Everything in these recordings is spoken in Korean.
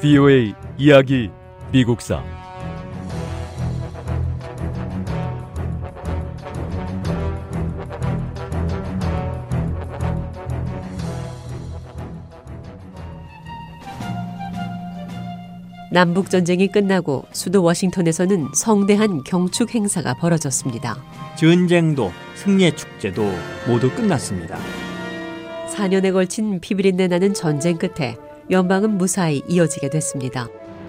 VOA 이야기 미국사 남북 전쟁이 끝나고 수도 워싱턴에서는 성대한 경축 행사가 벌어졌습니다. 전쟁도 승리의 축제도 모두 끝났습니다. 4년에 걸친 피비린내 나는 전쟁 끝에 연방은 무사히 이어지게 됐습니다.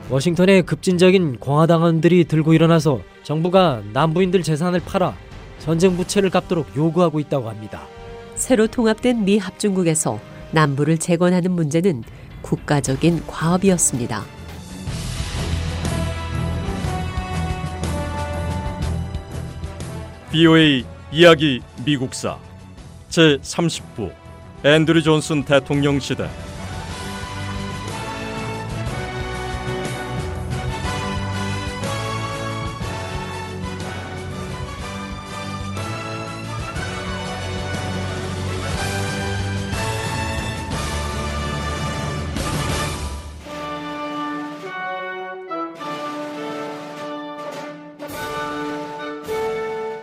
워싱턴에 급진적인 공화당원들이 들고 일어나서 정부가 남부인들 재산을 팔아 전쟁 부채를 갚도록 요구하고 있다고 합니다. 새로 통합된 미 합중국에서 남부를 재건하는 문제는 국가적인 과업이었습니다. VOA 이야기 미국사 제 30부 앤드류 존슨 대통령 시대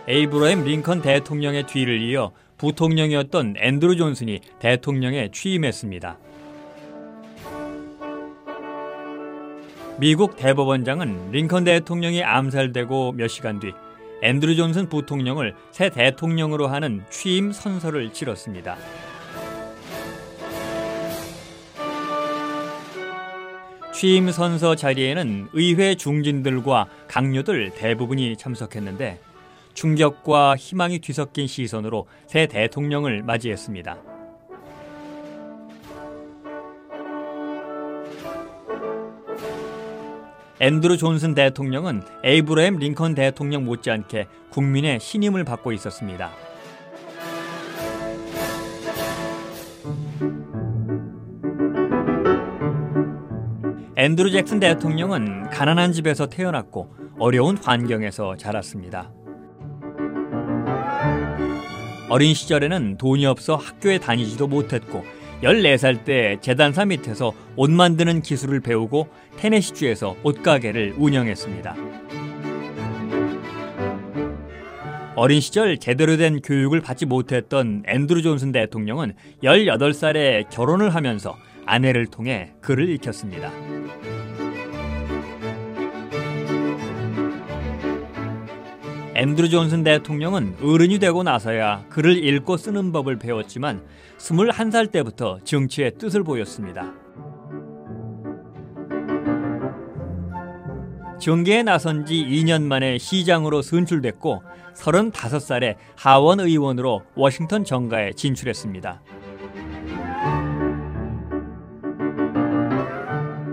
에이브러햄 링컨 대통령의 뒤를 이어 부통령이었던 앤드루 존슨이 대통령에 취임했습니다. 미국 대법원장은 링컨 대통령이 암살되고 몇 시간 뒤 앤드루 존슨 부통령을 새 대통령으로 하는 취임 선서를 치렀습니다. 취임 선서 자리에는 의회 중진들과 각료들 대부분이 참석했는데 충격과 희망이 뒤섞인 시선으로 새 대통령을 맞이했습니다. 앤드루 존슨 대통령은 에이브러햄 링컨 대통령 못지않게 국민의 신임을 받고 있었습니다. 앤드루 잭슨 대통령은 가난한 집에서 태어났고 어려운 환경에서 자랐습니다. 어린 시절에는 돈이 없어 학교에 다니지도 못했고 14살 때 재단사 밑에서 옷 만드는 기술을 배우고 테네시주에서 옷가게를 운영했습니다. 어린 시절 제대로 된 교육을 받지 못했던 앤드루 존슨 대통령은 18살에 결혼을 하면서 아내를 통해 글을 익혔습니다. 앤드루 존슨 대통령은 어른이 되고 나서야 글을 읽고 쓰는 법을 배웠지만 21살 때부터 정치의 뜻을 보였습니다. 정계에 나선 지 2년 만에 시장으로 선출됐고 35살에 하원 의원으로 워싱턴 정가에 진출했습니다.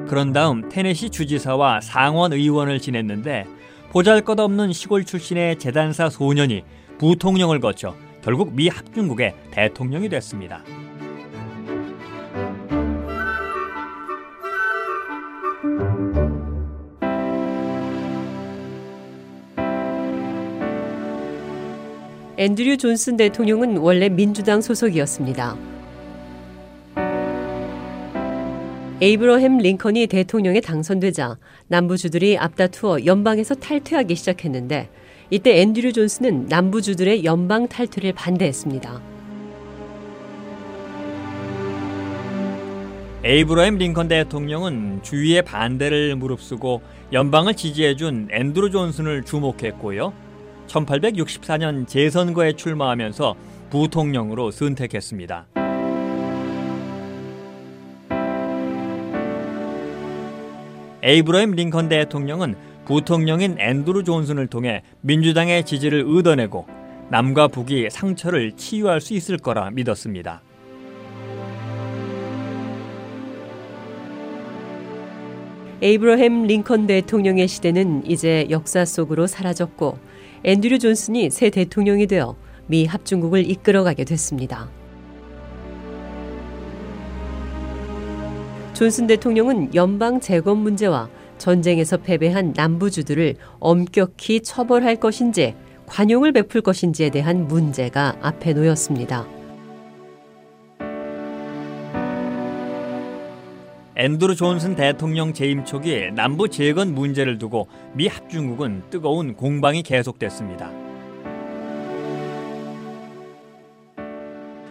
그런 다음 테네시 주지사와 상원 의원을 지냈는데 보잘것없는 시골 출신의 재단사 소년이 부통령을 거쳐 결국 미 합중국의 대통령이 됐습니다. 앤드류 존슨 대통령은 원래 민주당 소속이었습니다. 에이브러햄 링컨이 대통령에 당선되자 남부주들이 앞다투어 연방에서 탈퇴하기 시작했는데 이때 앤드류 존슨은 남부주들의 연방 탈퇴를 반대했습니다. 에이브러햄 링컨 대통령은 주위의 반대를 무릅쓰고 연방을 지지해준 앤드루 존슨을 주목했고요. 1864년 재선거에 출마하면서 부통령으로 선택했습니다. 에이브러햄 링컨 대통령은 부통령인 앤드루 존슨을 통해 민주당의 지지를 얻어내고 남과 북이 상처를 치유할 수 있을 거라 믿었습니다. 에이브러햄 링컨 대통령의 시대는 이제 역사 속으로 사라졌고 앤드류 존슨이 새 대통령이 되어 미 합중국을 이끌어가게 됐습니다. 존슨 대통령은 연방 재건 문제와 전쟁에서 패배한 남부주들을 엄격히 처벌할 것인지 관용을 베풀 것인지에 대한 문제가 앞에 놓였습니다. 앤드루 존슨 대통령 재임 초기 남부 재건 문제를 두고 미 합중국은 뜨거운 공방이 계속됐습니다.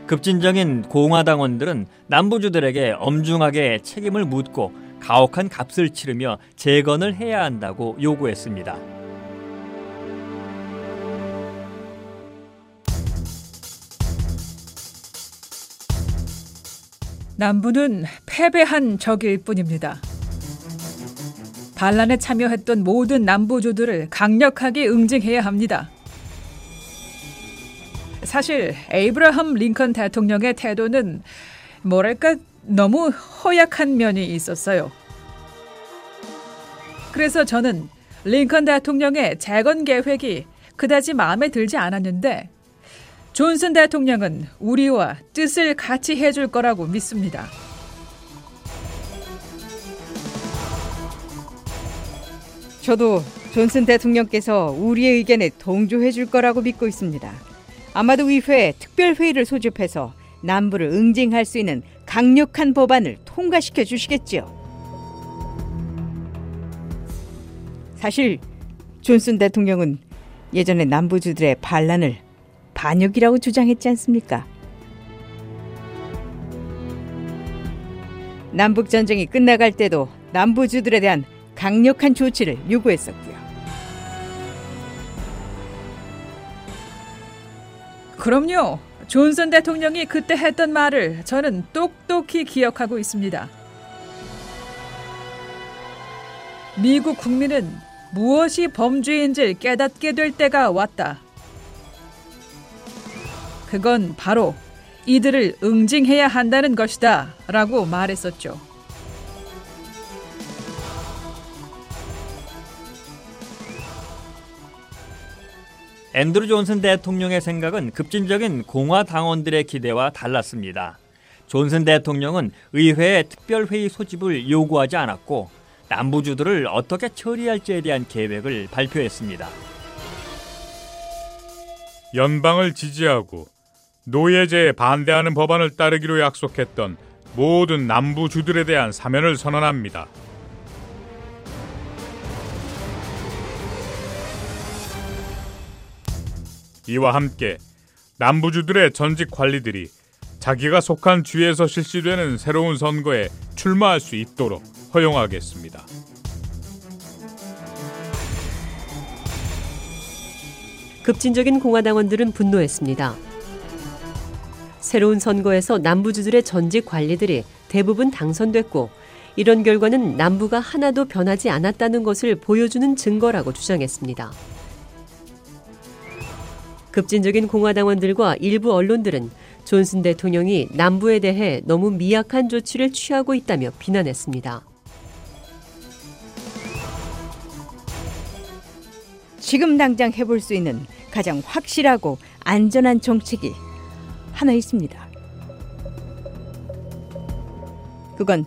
급진적인 공화당원들은 남부주들에게 엄중하게 책임을 묻고 가혹한 값을 치르며 재건을 해야 한다고 요구했습니다. 남부는 패배한 적일 뿐입니다. 반란에 참여했던 모든 남부주들을 강력하게 응징해야 합니다. 사실 에이브라함 링컨 대통령의 태도는 뭐랄까 너무 허약한 면이 있었어요. 그래서 저는 링컨 대통령의 재건 계획이 그다지 마음에 들지 않았는데 존슨 대통령은 우리와 뜻을 같이 해줄 거라고 믿습니다. 저도 존슨 대통령께서 우리의 의견에 동조해 줄 거라고 믿고 있습니다. 아마도 의회에 특별회의를 소집해서 남부를 응징할 수 있는 강력한 법안을 통과시켜 주시겠지요. 사실 존슨 대통령은 예전에 남부주들의 반란을 반역이라고 주장했지 않습니까? 남북 전쟁이 끝나갈 때도 남부주들에 대한 강력한 조치를 요구했었고요. 그럼요. 존슨 대통령이 그때 했던 말을 저는 똑똑히 기억하고 있습니다. 미국 국민은 무엇이 범죄인지 깨닫게 될 때가 왔다. 그건 바로 이들을 응징해야 한다는 것이다. 라고 말했었죠. 앤드루 존슨 대통령의 생각은 급진적인 공화 당원들의 기대와 달랐습니다. 존슨 대통령은 의회에 특별회의 소집을 요구하지 않았고 남부주들을 어떻게 처리할지에 대한 계획을 발표했습니다. 연방을 지지하고 노예제에 반대하는 법안을 따르기로 약속했던 모든 남부주들에 대한 사면을 선언합니다. 이와 함께 남부주들의 전직 관리들이 자기가 속한 주에서 실시되는 새로운 선거에 출마할 수 있도록 허용하겠습니다. 급진적인 공화당원들은 분노했습니다. 새로운 선거에서 남부주들의 전직 관리들이 대부분 당선됐고 이런 결과는 남부가 하나도 변하지 않았다는 것을 보여주는 증거라고 주장했습니다. 급진적인 공화당원들과 일부 언론들은 존슨 대통령이 남부에 대해 너무 미약한 조치를 취하고 있다며 비난했습니다. 지금 당장 해볼 수 있는 가장 확실하고 안전한 정책이 하나 있습니다. 그건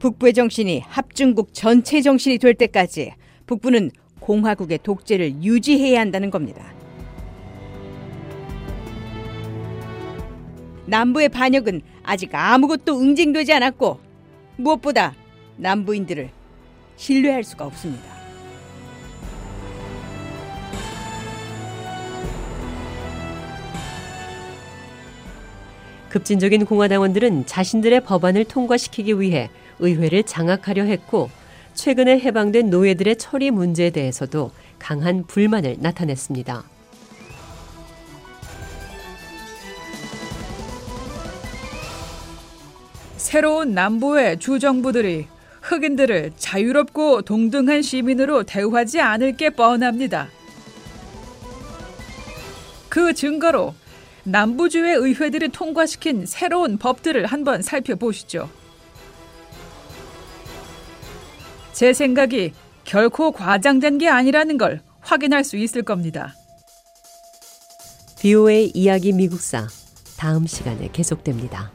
북부의 정신이 합중국 전체 정신이 될 때까지 북부는 공화국의 독재를 유지해야 한다는 겁니다. 남부의 반역은 아직 아무것도 응징되지 않았고 무엇보다 남부인들을 신뢰할 수가 없습니다. 급진적인 공화당원들은 자신들의 법안을 통과시키기 위해 의회를 장악하려 했고 최근에 해방된 노예들의 처리 문제에 대해서도 강한 불만을 나타냈습니다. 새로운 남부의 주정부들이 흑인들을 자유롭고 동등한 시민으로 대우하지 않을 게 뻔합니다. 그 증거로 남부주의 의회들이 통과시킨 새로운 법들을 한번 살펴보시죠. 제 생각이 결코 과장된 게 아니라는 걸 확인할 수 있을 겁니다. BOA 이야기 미국사 다음 시간에 계속됩니다.